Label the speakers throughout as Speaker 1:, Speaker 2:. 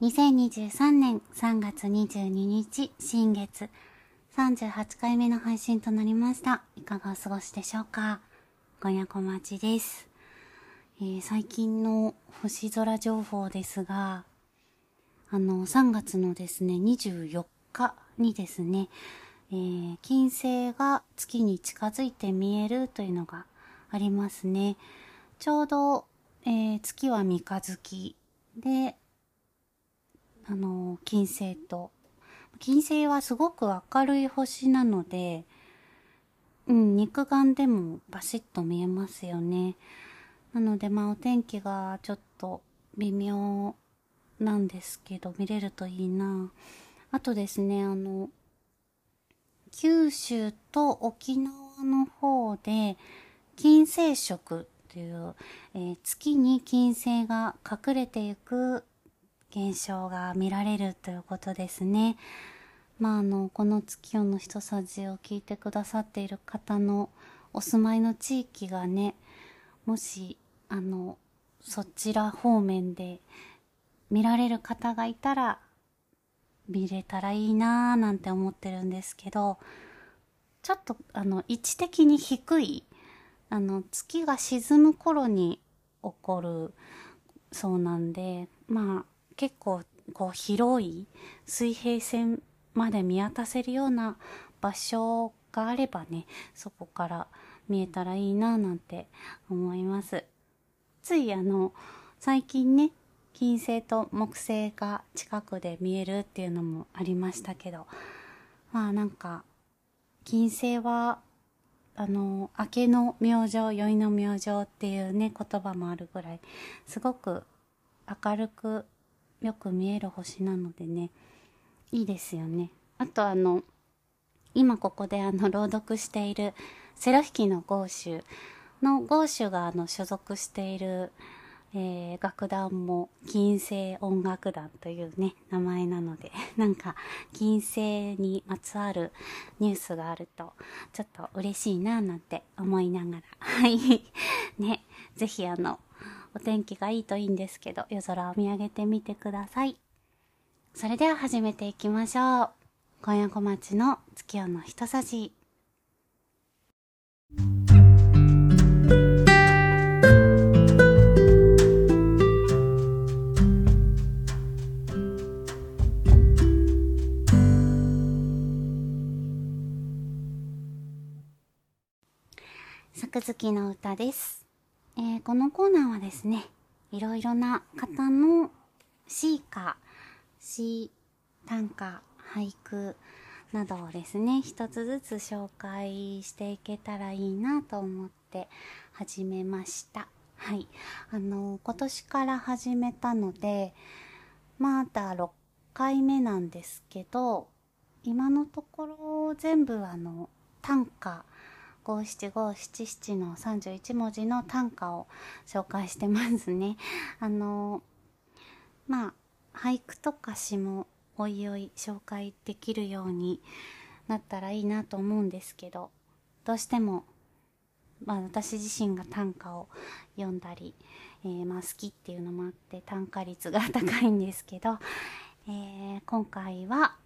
Speaker 1: 2023年3月22日新月38回目の配信となりました。いかがお過ごしでしょうか？今夜小町です、えー、最近の星空情報ですが、あの、3月のですね、24日にですね、えー、金星が月に近づいて見えるというのがありますね。ちょうど、えー、月は三日月で、あの、金星と、金星はすごく明るい星なので、うん、肉眼でもバシッと見えますよね。なので、まあ、お天気がちょっと微妙なんですけど、見れるといいな。あとですね、あの、九州と沖縄の方で、金星食という、えー、月に金星が隠れていく現象が見られるということですね。まあ、あの、この月夜の一さじを聞いてくださっている方のお住まいの地域がね、もし、あの、そちら方面で見られる方がいたら、見れたらいいなぁなんて思ってるんですけど、ちょっと、あの、位置的に低い、あの、月が沈む頃に起こるそうなんで、まあ、結構こう広い水平線まで見渡せるような場所があればねそこから見えたらいいななんて思います。ついあの最近ね金星と木星が近くで見えるっていうのもありましたけどまあなんか金星はあの明けの明星宵の明星っていうね言葉もあるぐらいすごく明るくよく見える星なのでねいいですよね。あとあの今ここであの朗読しているセラフィキのゴーシュのゴーシュがあの所属している、えー、楽団も金星音楽団というね名前なので なんか金星にまつわるニュースがあるとちょっと嬉しいななんて思いながら。はい。ね。ぜひあのお天気がいいといいんですけど、夜空を見上げてみてください。それでは始めていきましょう。今夜小町の月夜の一さじ。作月の歌です。えー、このコーナーはですね、いろいろな方の詩歌、詩、短歌、俳句などをですね、一つずつ紹介していけたらいいなと思って始めました。はい。あの、今年から始めたので、まだ6回目なんですけど、今のところ全部あの、短歌、五七五七七の31文字の短歌を紹介してますね。あの、まあ、俳句とか詩もおいおい紹介できるようになったらいいなと思うんですけど、どうしても、まあ私自身が短歌を読んだり、えー、まあ好きっていうのもあって短歌率が高いんですけど、えー、今回は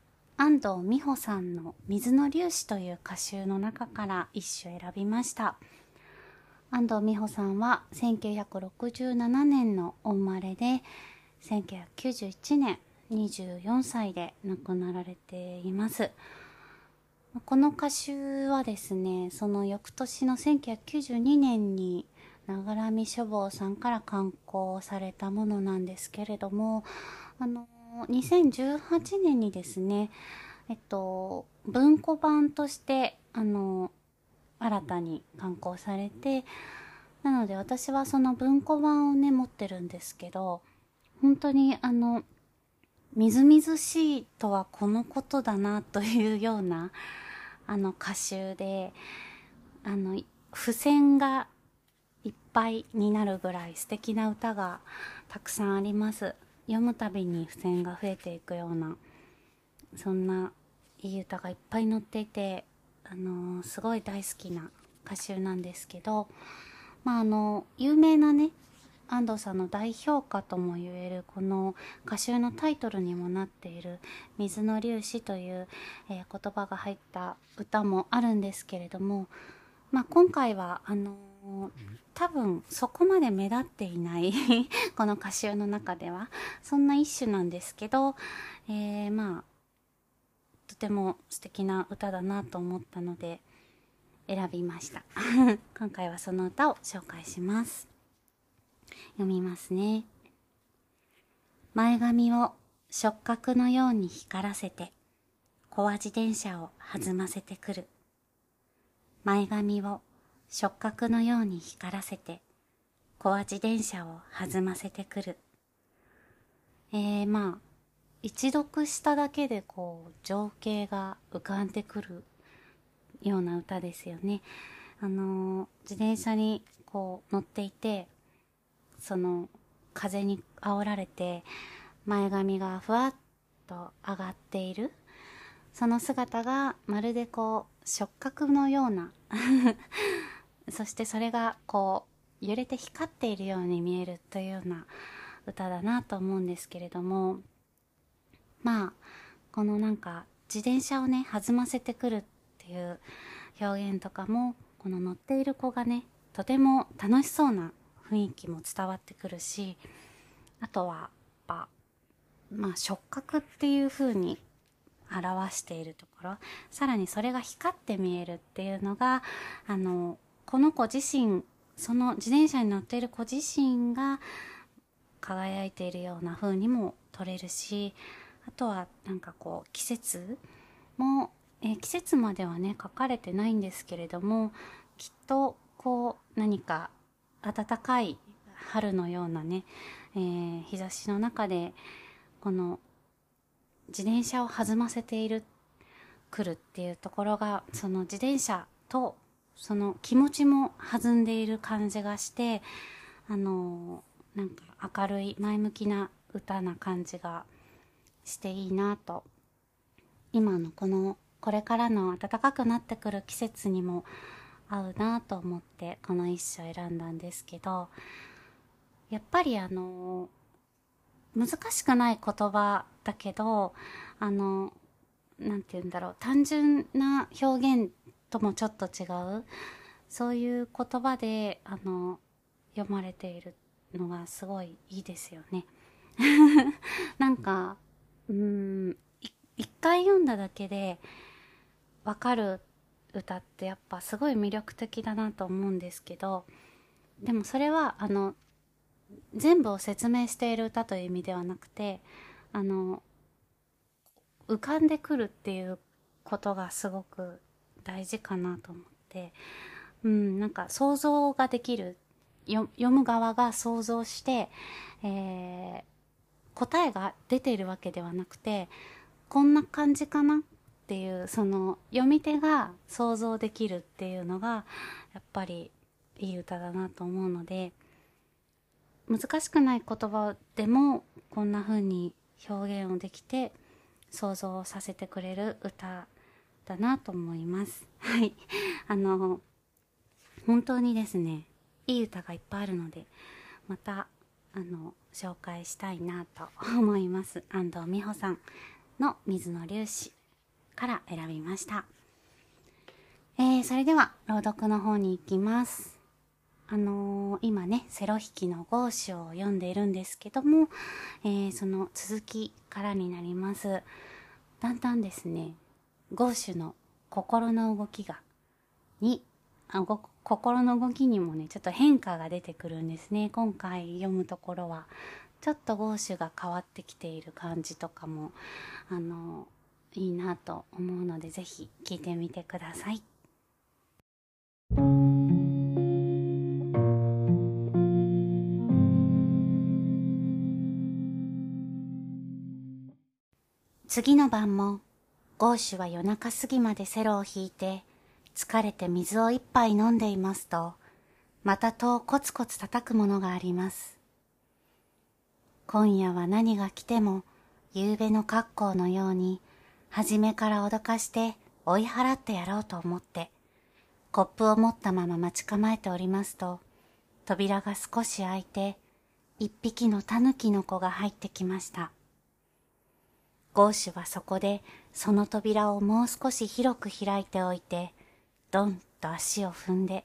Speaker 1: 安藤美穂さんの水の粒子という歌集の中から一首選びました。安藤美穂さんは1967年のお生まれで、1991年24歳で亡くなられています。この歌集はですね、その翌年の1992年にながらみ書房さんから刊行されたものなんですけれども、あの、2018年にですね、えっと、文庫版として、あの、新たに刊行されて、なので私はその文庫版をね、持ってるんですけど、本当にあの、みずみずしいとはこのことだなというような、あの歌集で、あの、付箋がいっぱいになるぐらい素敵な歌がたくさんあります。読むたびに付箋が増えていくようなそんないい歌がいっぱい載っていて、あのー、すごい大好きな歌集なんですけど、まあ、あの有名なね安藤さんの代表歌とも言えるこの歌集のタイトルにもなっている「水の粒子」という、えー、言葉が入った歌もあるんですけれども、まあ、今回はあのー、多分そこまで目立っていない この歌集の中では。そんな一種なんですけど、えー、まあとても素敵な歌だなと思ったので選びました。今回はその歌を紹介します。読みますね。前髪を触覚のように光らせて小自転車を弾ませてくる。前髪を触覚のように光らせて小自転車を弾ませてくるえー、まあ一読しただけでこう情景が浮かんでくるような歌ですよね。あの自転車にこう乗っていてその風に煽られて前髪がふわっと上がっているその姿がまるでこう触覚のようなそしてそれがこう揺れて光っているように見えるというような歌だなと思うんですけれどもまあこのなんか自転車をね弾ませてくるっていう表現とかもこの乗っている子がねとても楽しそうな雰囲気も伝わってくるしあとはやっぱまあ触覚っていう風に表しているところさらにそれが光って見えるっていうのがあのこの子自身その自転車に乗っている子自身が輝いているような風にも取れるしあとはなんかこう季節も、えー、季節まではね書かれてないんですけれどもきっとこう何か暖かい春のようなね、えー、日差しの中でこの自転車を弾ませている来るっていうところがその自転車とその気持ちも弾んでいる感じがしてあのなんか明るい前向きな歌な感じがしていいなと。今のこのこれからの暖かくなってくる季節にも合うなと思ってこの一首選んだんですけどやっぱりあの難しくない言葉だけどあの何て言うんだろう。単純な表現ともちょっと違う？そういう言葉であの読まれているのがすごいいいですよね。なんかうん一回読んだだけでわかる歌ってやっぱすごい魅力的だなと思うんですけどでもそれはあの全部を説明している歌という意味ではなくてあの浮かんでくるっていうことがすごく大事かなと思って。うんなんか想像ができる。読む側が想像して、えー、答えが出ているわけではなくてこんな感じかなっていうその読み手が想像できるっていうのがやっぱりいい歌だなと思うので難しくない言葉でもこんな風に表現をできて想像させてくれる歌だなと思います。はい。あの、本当にですね、いい歌がいっぱいあるので、またあの紹介したいなと思います安藤美穂さんの水の粒子から選びました、えー、それでは朗読の方に行きますあのー、今ねセロ弾きのゴーシュを読んでいるんですけども、えー、その続きからになりますだんだんですねゴーの心の動きがにあ心の動きにもねちょっと変化が出てくるんですね今回読むところはちょっとゴーシュが変わってきている感じとかもあのいいなと思うので是非聞いてみてください。次の晩もゴーシュは夜中過ぎまでセロを弾いて疲れて水を一杯飲んでいますと、また戸をコツコツ叩くものがあります。今夜は何が来ても、夕べの格好のように、初めから脅かして追い払ってやろうと思って、コップを持ったまま待ち構えておりますと、扉が少し開いて、一匹の狸の子が入ってきました。ゴーシュはそこでその扉をもう少し広く開いておいて、ドンと足を踏んで、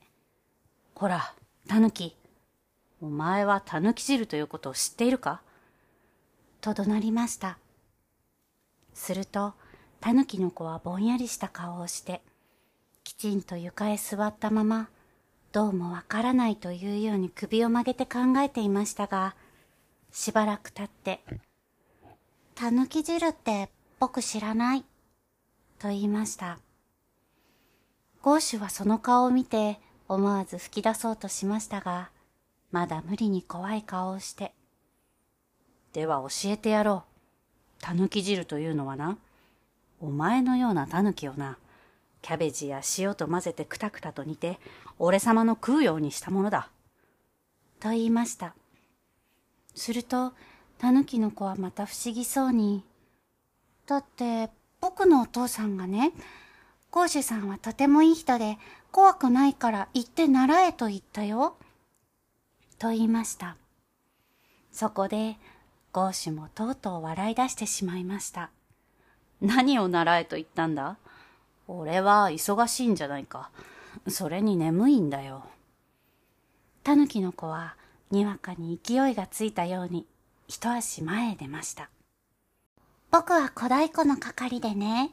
Speaker 1: ほら、狸、お前は狸汁ということを知っているか？と怒鳴りました。すると、狸の子はぼんやりした顔をして、きちんと床へ座ったまま、どうもわからないというように首を曲げて考えていましたが、しばらく経って、たぬき汁って僕知らない。と言いました。ゴーシュはその顔を見て思わず吹き出そうとしましたが、まだ無理に怖い顔をして。では教えてやろう。たぬき汁というのはな、お前のようなたぬきをな、キャベジや塩と混ぜてくたくたと煮て、俺様の食うようにしたものだ。と言いました。すると、たぬきの子はまた不思議そうに、だって、僕のお父さんがね、ゴーシュさんはとてもいい人で、怖くないから行って習えと言ったよ。と言いました。そこで、ゴーシュもとうとう笑い出してしまいました。何を習えと言ったんだ？俺は忙しいんじゃないか。それに眠いんだよ。たぬきの子は、にわかに勢いがついたように、一足前へ出ました。僕は小太鼓の係でね、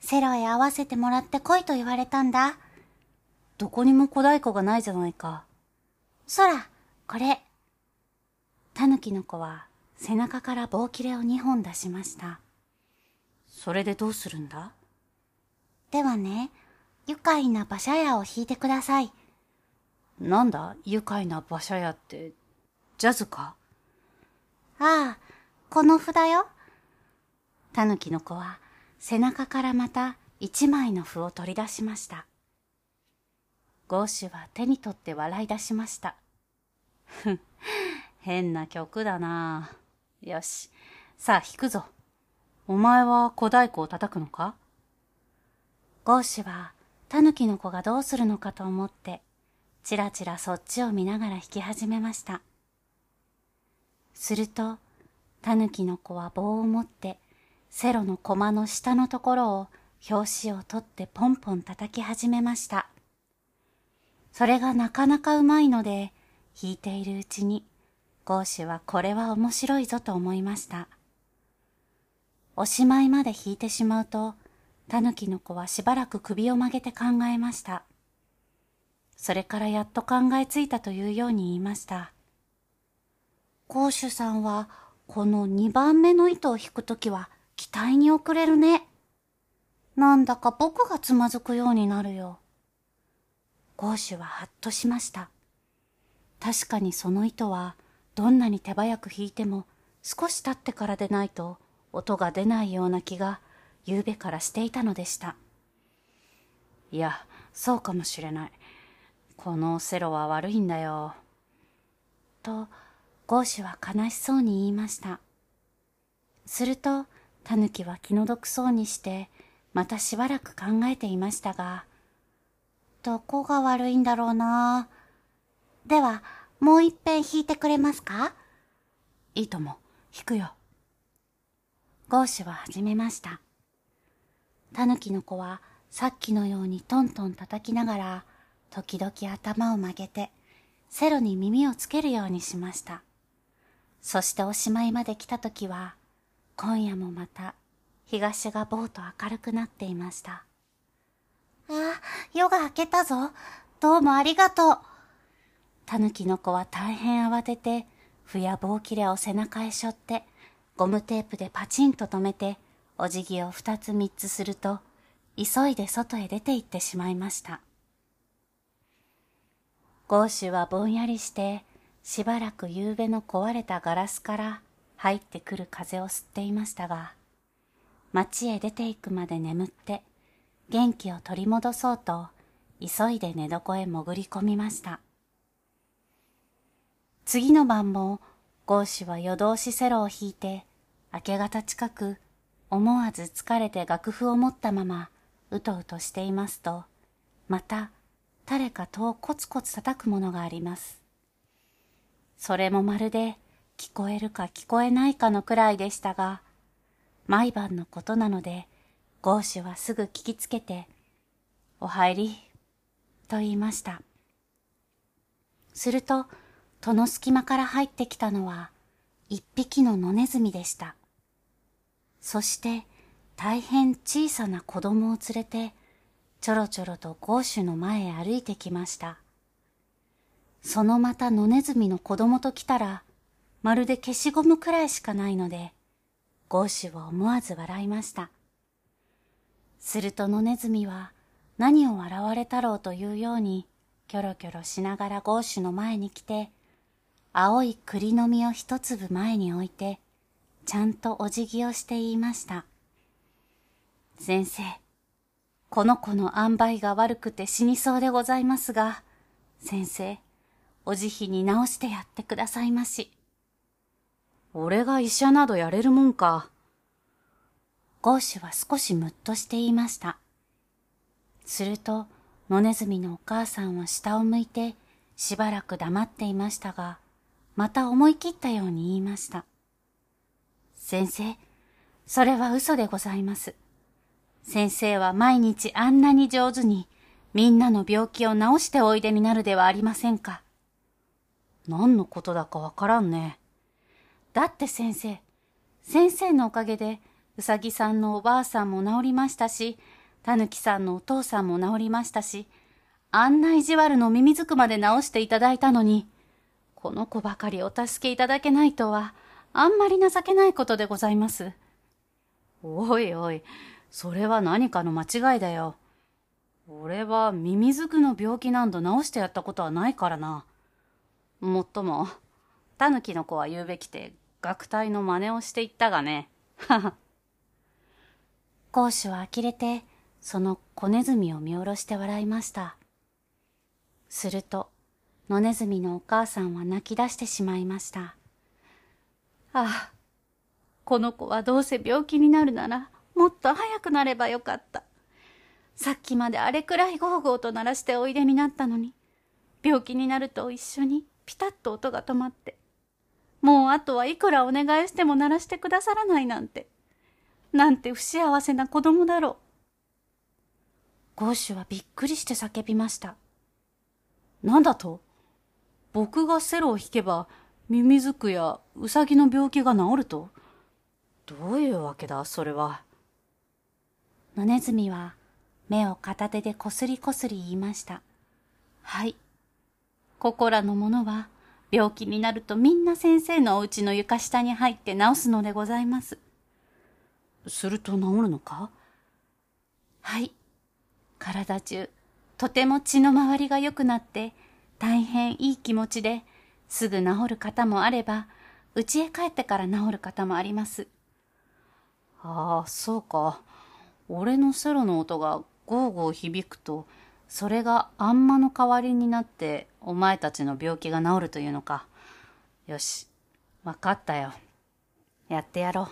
Speaker 1: セロへ合わせてもらって来いと言われたんだ。どこにも小太鼓がないじゃないか。そら、これ。たぬきの子は背中から棒切れを二本出しました。それでどうするんだ？ではね、愉快な馬車屋を弾いてください。なんだ？愉快な馬車屋って、ジャズか？ああ、この札よ。たぬきの子は背中からまた一枚の符を取り出しました。ゴーシュは手に取って笑い出しました。ふん、変な曲だなよし、さあ弾くぞ。お前は小太鼓を叩くのか？ゴーシュはタヌキの子がどうするのかと思って、ちらちらそっちを見ながら弾き始めました。すると、タヌキの子は棒を持って、セロの駒の下のところを表紙を取ってポンポン叩き始めました。それがなかなかうまいので、弾いているうちに、ゴーシュはこれは面白いぞと思いました。おしまいまで弾いてしまうと、タヌキの子はしばらく首を曲げて考えました。それからやっと考えついたというように言いました。ゴーシュさんは、この二番目の糸を引くときは、期待に遅れるね。なんだか僕がつまずくようになるよ。ゴーシュははっとしました。確かにその糸は、どんなに手早く引いても、少し経ってからでないと、音が出ないような気が、夕べからしていたのでした。いや、そうかもしれない。このセロは悪いんだよ。と、ゴーシュは悲しそうに言いました。すると、タヌキは気の毒そうにして、またしばらく考えていましたが、どこが悪いんだろうなでは、もう一遍弾いてくれますか？いいとも、弾くよ。ゴーシュは始めました。タヌキの子はさっきのようにトントン叩きながら、時々頭を曲げて、セロに耳をつけるようにしました。そしておしまいまで来た時は、今夜もまた東がぼうと明るくなっていました。あ、夜が明けたぞ。どうもありがとう。たぬきの子は大変慌てて、ふや棒切れを背中へ背負って、ゴムテープでパチンと止めて、お辞儀を二つ三つすると、急いで外へ出て行ってしまいました。ゴーシュはぼんやりして、しばらく夕べの壊れたガラスから入ってくる風を吸っていましたが、街へ出て行くまで眠って、元気を取り戻そうと、急いで寝床へ潜り込みました。次の晩も、ゴーシュは夜通しセロを弾いて、明け方近く、思わず疲れて楽譜を持ったまま、うとうとしていますと、また、誰か戸をコツコツ叩くものがあります。それもまるで聞こえるか聞こえないかのくらいでしたが、毎晩のことなので、ゴーシュはすぐ聞きつけて、お入り、と言いました。すると、戸の隙間から入ってきたのは、一匹の野ネズミでした。そして、大変小さな子供を連れて、ちょろちょろとゴーシュの前へ歩いてきました。そのまた野ネズミの子供と来たら、まるで消しゴムくらいしかないので、ゴーシュは思わず笑いました。すると野ネズミは何を笑われたろうというように、キョロキョロしながらゴーシュの前に来て、青い栗の実を一粒前に置いて、ちゃんとお辞儀をして言いました。先生、この子の塩梅が悪くて死にそうでございますが、先生、お慈悲に直してやってくださいまし。
Speaker 2: 俺が医者などやれるもんか。
Speaker 1: ゴーシュは少しむっとして言いました。すると、野ネズミのお母さんは下を向いて、しばらく黙っていましたが、また思い切ったように言いました。先生、それは嘘でございます。先生は毎日あんなに上手に、みんなの病気を治しておいでになるではありませんか。
Speaker 2: 何のことだかわからんね。
Speaker 1: だって先生、先生のおかげで、うさぎさんのおばあさんも治りましたし、たぬきさんのお父さんも治りましたし、あんな意地悪の耳づくまで治していただいたのに、この子ばかりお助けいただけないとは、あんまり情けないことでございます。
Speaker 2: おいおい、それは何かの間違いだよ。俺はミミズクの病気なんぞ治してやったことはないからな。もっとも、タヌキの子は言うべきて、学隊の真似をしていったがね。はは。
Speaker 1: 講師は呆れて、その子ネズミを見下ろして笑いました。すると、野ネズミのお母さんは泣き出してしまいました。ああ、この子はどうせ病気になるなら、もっと早くなればよかった。さっきまであれくらいゴーゴーと鳴らしておいでになったのに、病気になると一緒にピタッと音が止まって、もうあとはいくらお願いしても鳴らしてくださらないなんて、なんて不幸せな子供だろう。ゴーシュはびっくりして叫びました。
Speaker 2: なんだと？僕がセロを引けば、ミミズクやウサギの病気が治ると？どういうわけだ、それは。
Speaker 1: 野ネズミは目を片手でこすりこすり言いました。はい。ここらの者は病気になるとみんな先生のお家の床下に入って治すのでございます。
Speaker 2: すると治るのか？
Speaker 1: はい。体中、とても血の回りが良くなって、大変いい気持ちで、すぐ治る方もあれば、家へ帰ってから治る方もあります。
Speaker 2: ああ、そうか。俺のセロの音がゴーゴー響くと、それがあんまの代わりになって、お前たちの病気が治るというのか。よし、わかったよ。やってやろう。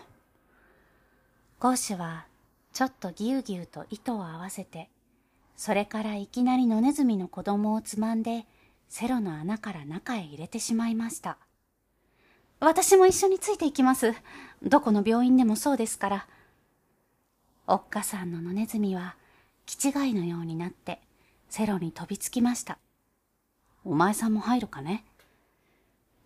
Speaker 1: ゴーシュは、ちょっとぎゅうぎゅうと糸を合わせて、それからいきなり野ネズミの子供をつまんで、セロの穴から中へ入れてしまいました。私も一緒についていきます。どこの病院でもそうですから。おっかさんの野ネズミは、気違いのようになって、セロに飛びつきました。
Speaker 2: お前さんも入るかね？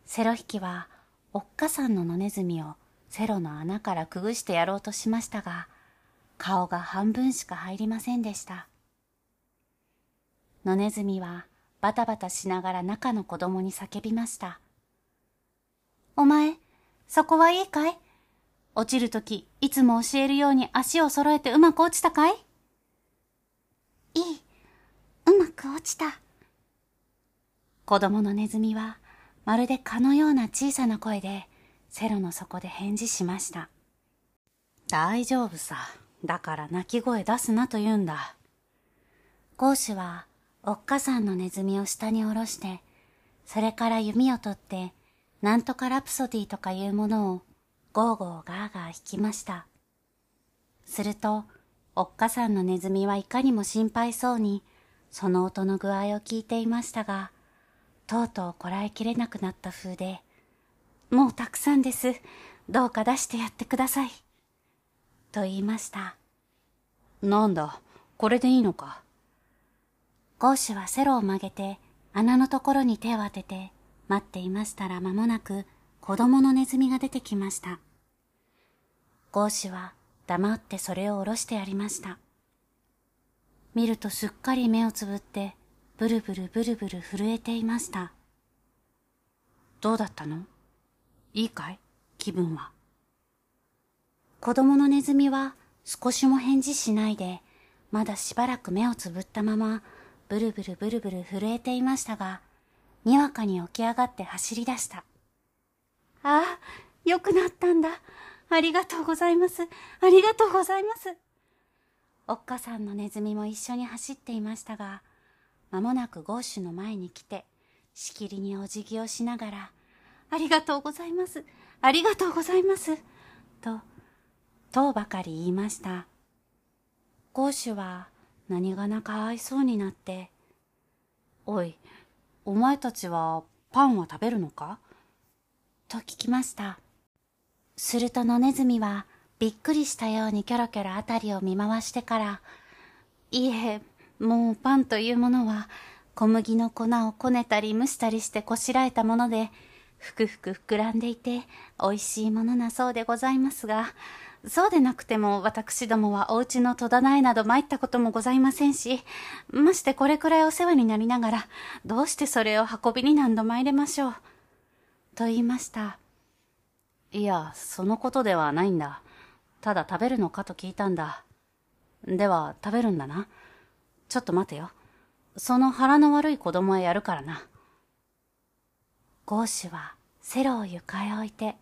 Speaker 1: セロ引きは、おっかさんの野ネズミをセロの穴からくぐしてやろうとしましたが、顔が半分しか入りませんでした。野ネズミはバタバタしながら中の子供に叫びました。お前、そこはいいかい？落ちるとき、いつも教えるように足を揃えてうまく落ちたかい？いい。うまく落ちた。子供のネズミは、まるで蚊のような小さな声で、セロの底で返事しました。
Speaker 2: 大丈夫さ。だから泣き声出すなと言うんだ。
Speaker 1: ゴーシュは、おっかさんのネズミを下に下ろして、それから弓を取って、なんとかラプソディとかいうものを、ゴーゴーガーガー弾きました。すると、おっかさんのネズミはいかにも心配そうに、その音の具合を聞いていましたが、とうとうこらえきれなくなった風で、もうたくさんです。どうか出してやってください。と言いました。
Speaker 2: なんだ、これでいいのか？
Speaker 1: ゴーシュはセロを曲げて、穴のところに手を当てて、待っていましたら間もなく、子供のネズミが出てきました。ゴーシュは黙ってそれを下ろしてやりました。見るとすっかり目をつぶって、ブルブルブルブル震えていました。
Speaker 2: どうだったの？いいかい？気分は。
Speaker 1: 子供のネズミは少しも返事しないで、まだしばらく目をつぶったまま、ブルブルブルブル震えていましたが、にわかに起き上がって走り出した。ああ、よくなったんだ。ありがとうございます。ありがとうございます。おっかさんのネズミも一緒に走っていましたが、まもなくゴーシュの前に来て、しきりにお辞儀をしながら、ありがとうございます。ありがとうございます。と、とうばかり言いました。ゴーシュは何がなかわいそうになって、
Speaker 2: おい、お前たちはパンは食べるのか？
Speaker 1: と聞きました。すると野ネズミはびっくりしたようにキョロキョロあたりを見回してから、いえ、もうパンというものは小麦の粉をこねたり蒸したりしてこしらえたもので、ふくふく膨らんでいて美味しいものなそうでございますが、そうでなくても私どもはお家の戸棚へなど参ったこともございませんし、ましてこれくらいお世話になりながら、どうしてそれを運びに何度参れましょう。と言いました。
Speaker 2: いや、そのことではないんだ。ただ食べるのかと聞いたんだ。では、食べるんだな。ちょっと待てよ。その腹の悪い子供へやるからな。
Speaker 1: ゴーシュはセロを床へ置いて、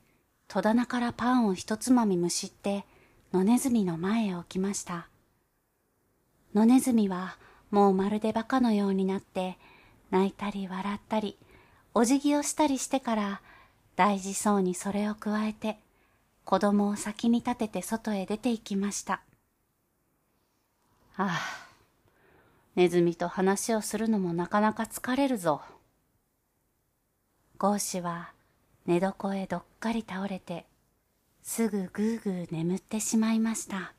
Speaker 1: 戸棚からパンを一つまみむしって、野ネズミの前へ置きました。野ネズミはもうまるで馬鹿のようになって、泣いたり笑ったり、お辞儀をしたりしてから、大事そうにそれを加えて、子供を先に立てて外へ出て行きました。
Speaker 2: ああ、ネズミと話をするのもなかなか疲れるぞ。
Speaker 1: ゴーシは寝床へどっかり倒れて、すぐぐーぐー眠ってしまいました。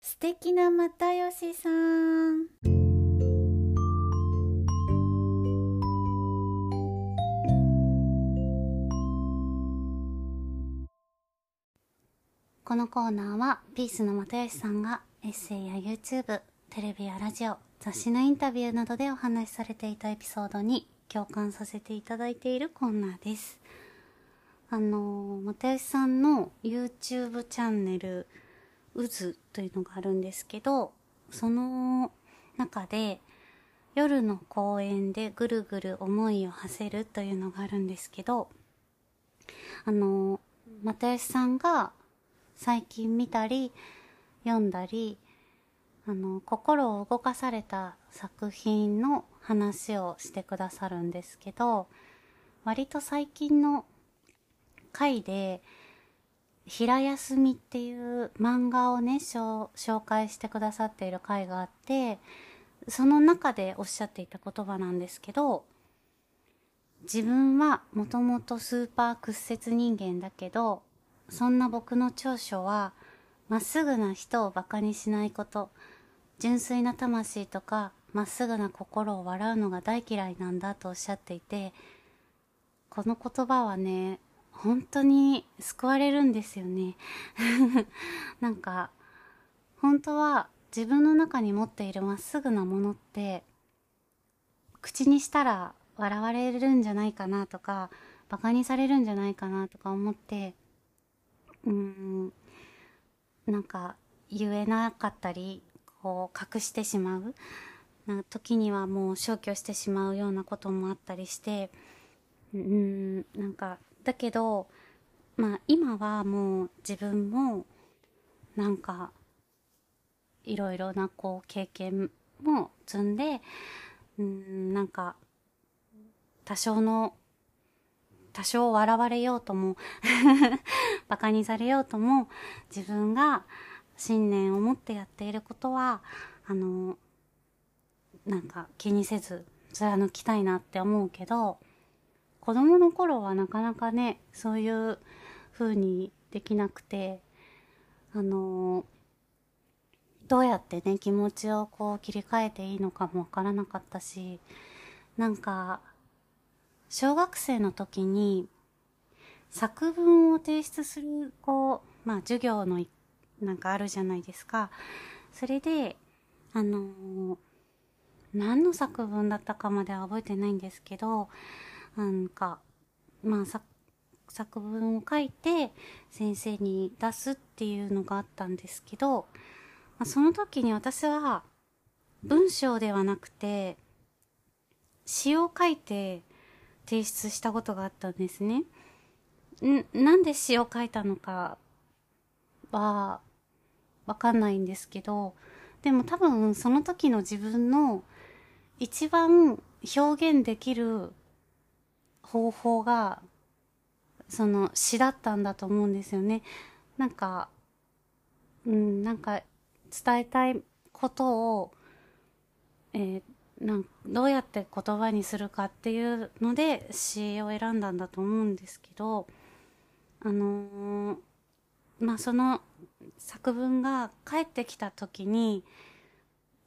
Speaker 1: 素敵な又吉さん。このコーナーはピースの又吉さんがエッセイや YouTube、テレビやラジオ、雑誌のインタビューなどでお話しされていたエピソードに共感させていただいているコーナーです。あの、又吉さんの YouTube チャンネル、渦というのがあるんですけど、その中で夜の公園でぐるぐる思いを馳せるというのがあるんですけど、あの、又吉さんが最近見たり読んだり、あの、心を動かされた作品の話をしてくださるんですけど、割と最近の回で、平休みっていう漫画をね、紹介してくださっている回があって、その中でおっしゃっていた言葉なんですけど、自分はもともとスーパー屈折人間だけど、そんな僕の長所は、まっすぐな人を馬鹿にしないこと、純粋な魂とか、まっすぐな心を笑うのが大嫌いなんだとおっしゃっていて、この言葉はね、本当に救われるんですよね。なんか、本当は自分の中に持っているまっすぐなものって、口にしたら笑われるんじゃないかなとか、馬鹿にされるんじゃないかなとか思って、うん、なんか言えなかったり、こう隠してしまう。な時にはもう消去してしまうようなこともあったりして、うん、なんかだけど、まあ今はもう自分もなんかいろいろなこう経験も積んで、うん、なんか多少の多少笑われようとも 馬鹿にされようとも自分が信念を持ってやっていることは、あの、なんか気にせず貫きたいなって思うけど、子供の頃はなかなかね、そういう風にできなくて、あのどうやってね、気持ちをこう切り替えていいのかもわからなかったし、なんか、小学生の時に、作文を提出する、こう、まあ授業のなんかあるじゃないですか。それで、あのー、何の作文だったかまでは覚えてないんですけど、なんか、まあ作文を書いて先生に出すっていうのがあったんですけど、まあ、その時に私は文章ではなくて詩を書いて提出したことがあったんですね。なんで詩を書いたのかはわかんないんですけど、でも多分その時の自分の一番表現できる方法がその詩だったんだと思うんですよね。なんか、うん、なんか伝えたいことを、えー、なんどうやって言葉にするかっていうので詩を選んだんだと思うんですけど、あのー、まあその作文が返ってきた時に、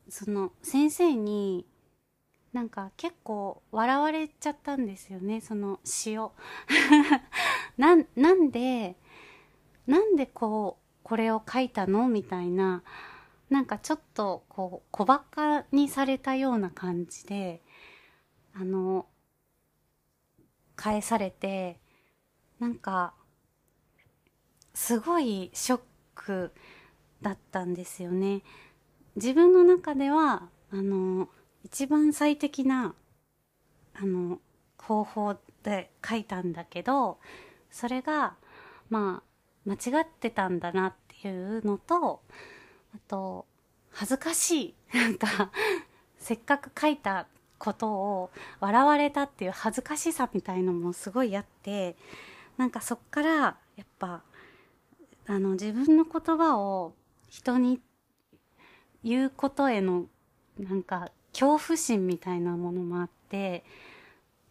Speaker 1: その先生になんか結構笑われちゃったんですよね、その詩を。な、なんで、なんでこう、これを書いたの？みたいな、なんかちょっとこう、小馬鹿にされたような感じで、あの、返されて、なんか、すごいショックだったんですよね。自分の中では、あの、一番最適な、あの、方法で書いたんだけど、それが、まあ、間違ってたんだなっていうのと、あと、恥ずかしい。なんか、せっかく書いたことを笑われたっていう恥ずかしさみたいのもすごいあって、なんかそっから、やっぱ、あの、自分の言葉を人に言うことへの、なんか、恐怖心みたいなものもあって、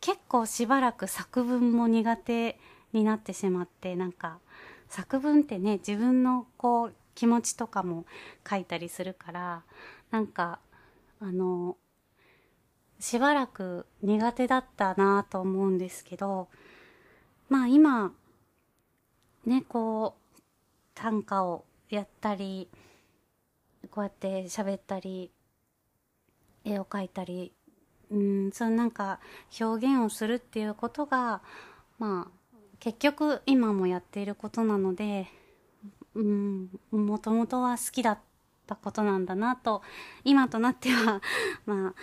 Speaker 1: 結構しばらく作文も苦手になってしまって、なんか、作文ってね、自分のこう、気持ちとかも書いたりするから、なんか、あの、しばらく苦手だったなと思うんですけど、まあ今、ね、こう、短歌をやったり、こうやって喋ったり、絵を描いたり、うん、そのなんか表現をするっていうことが、まあ、結局今もやっていることなので、うん、もともとは好きだったことなんだなと、今となってはま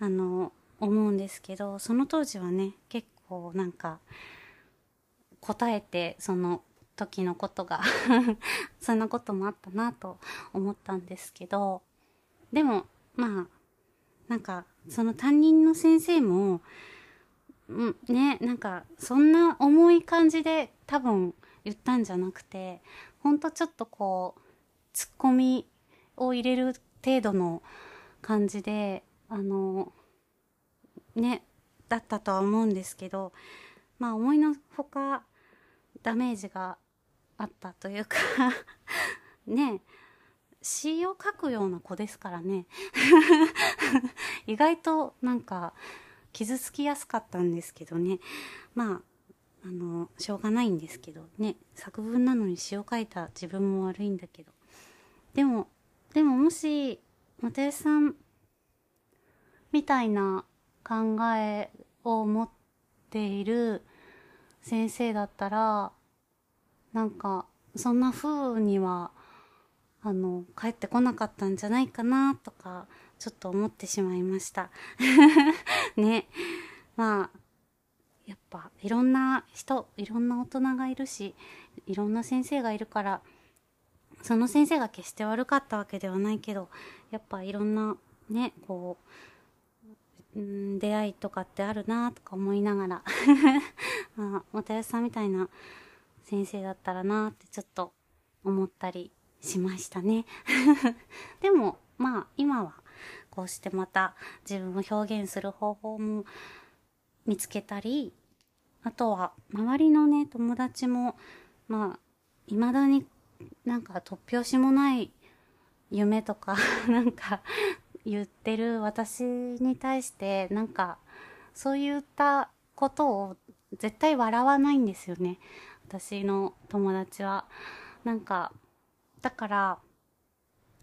Speaker 1: あ、あの、思うんですけど、その当時はね、結構なんか、答えて、その時のことが そんなこともあったなと思ったんですけど、でも、まあ、なんか、その担任の先生も、うん、ね、なんか、そんな重い感じで多分言ったんじゃなくて、ほんとちょっとこう、ツッコミを入れる程度の感じで、あの、ね、だったとは思うんですけど、まあ思いのほかダメージがあったというか ね、詩を書くような子ですからね。意外となんか傷つきやすかったんですけどね。まああのしょうがないんですけどね作文なのに詩を書いた自分も悪いんだけどでもでももし又吉さんみたいな考えを持っている先生だったらなんかそんな風にはあの、帰ってこなかったんじゃないかなとか、ちょっと思ってしまいました。ね。まあ、やっぱいろんな人、いろんな大人がいるし、いろんな先生がいるから、その先生が決して悪かったわけではないけど、やっぱいろんなね、こう、出会いとかってあるなとか思いながらま あ、又吉さんみたいな先生だったらなってちょっと思ったりしましたね。でも、まあ、今は、こうしてまた自分を表現する方法も見つけたり、あとは、周りのね、友達も、まあ、未だになんか突拍子もない夢とか、なんか言ってる私に対して、なんか、そういったことを絶対笑わないんですよね。私の友達は。なんか、だから、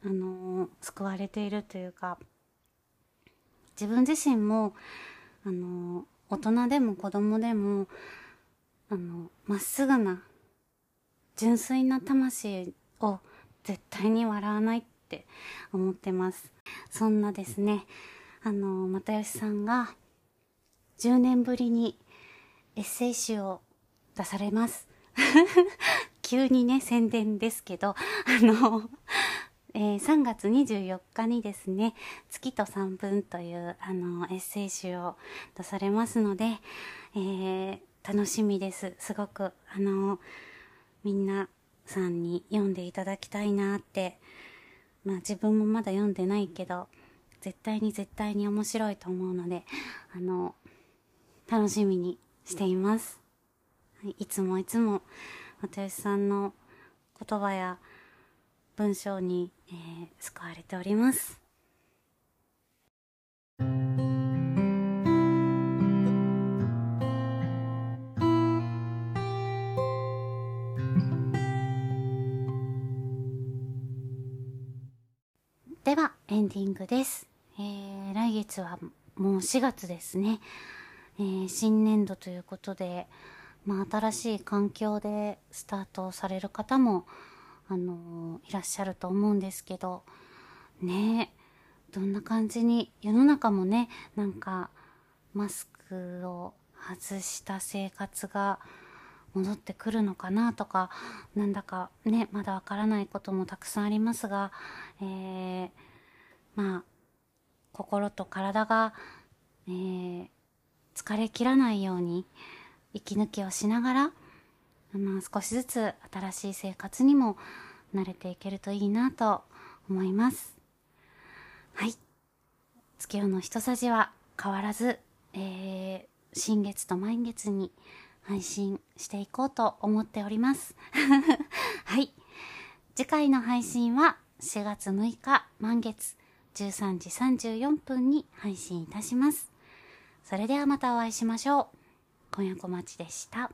Speaker 1: あのー、救われているというか、自分自身も、あのー、大人でも子供でも、あの、まっすぐな、純粋な魂を絶対に笑わないって思ってます。そんなですね、あの、又吉さんが10年ぶりにエッセイ集を出されます。急にね、宣伝ですけど、あの、えー、3月24日にですね、月と三分というあのエッセイ集を出されますので、えー、楽しみです。すごく、あの、みんなさんに読んでいただきたいなって、まあ自分もまだ読んでないけど、絶対に絶対に面白いと思うので、あの、楽しみにしています。はい、いつもいつも、又吉さんの言葉や文章に、えー、救われております。では、エンディングです。えー、来月はもう4月ですね。えー、新年度ということで、まあ、新しい環境でスタートされる方も、あの、いらっしゃると思うんですけど、ねどんな感じに、世の中もね、なんか、マスクを外した生活が戻ってくるのかなとか、なんだかね、まだわからないこともたくさんありますが、えー、まあ、心と体が、えー、疲れ切らないように息抜きをしながら、まあ、少しずつ新しい生活にも慣れていけるといいなと思います。はい。月夜の一さじは変わらず、えー、新月と満月に配信していこうと思っております。はい。次回の配信は4月6日満月13時34分に配信いたします。それではまたお会いしましょう。今夜小町でした。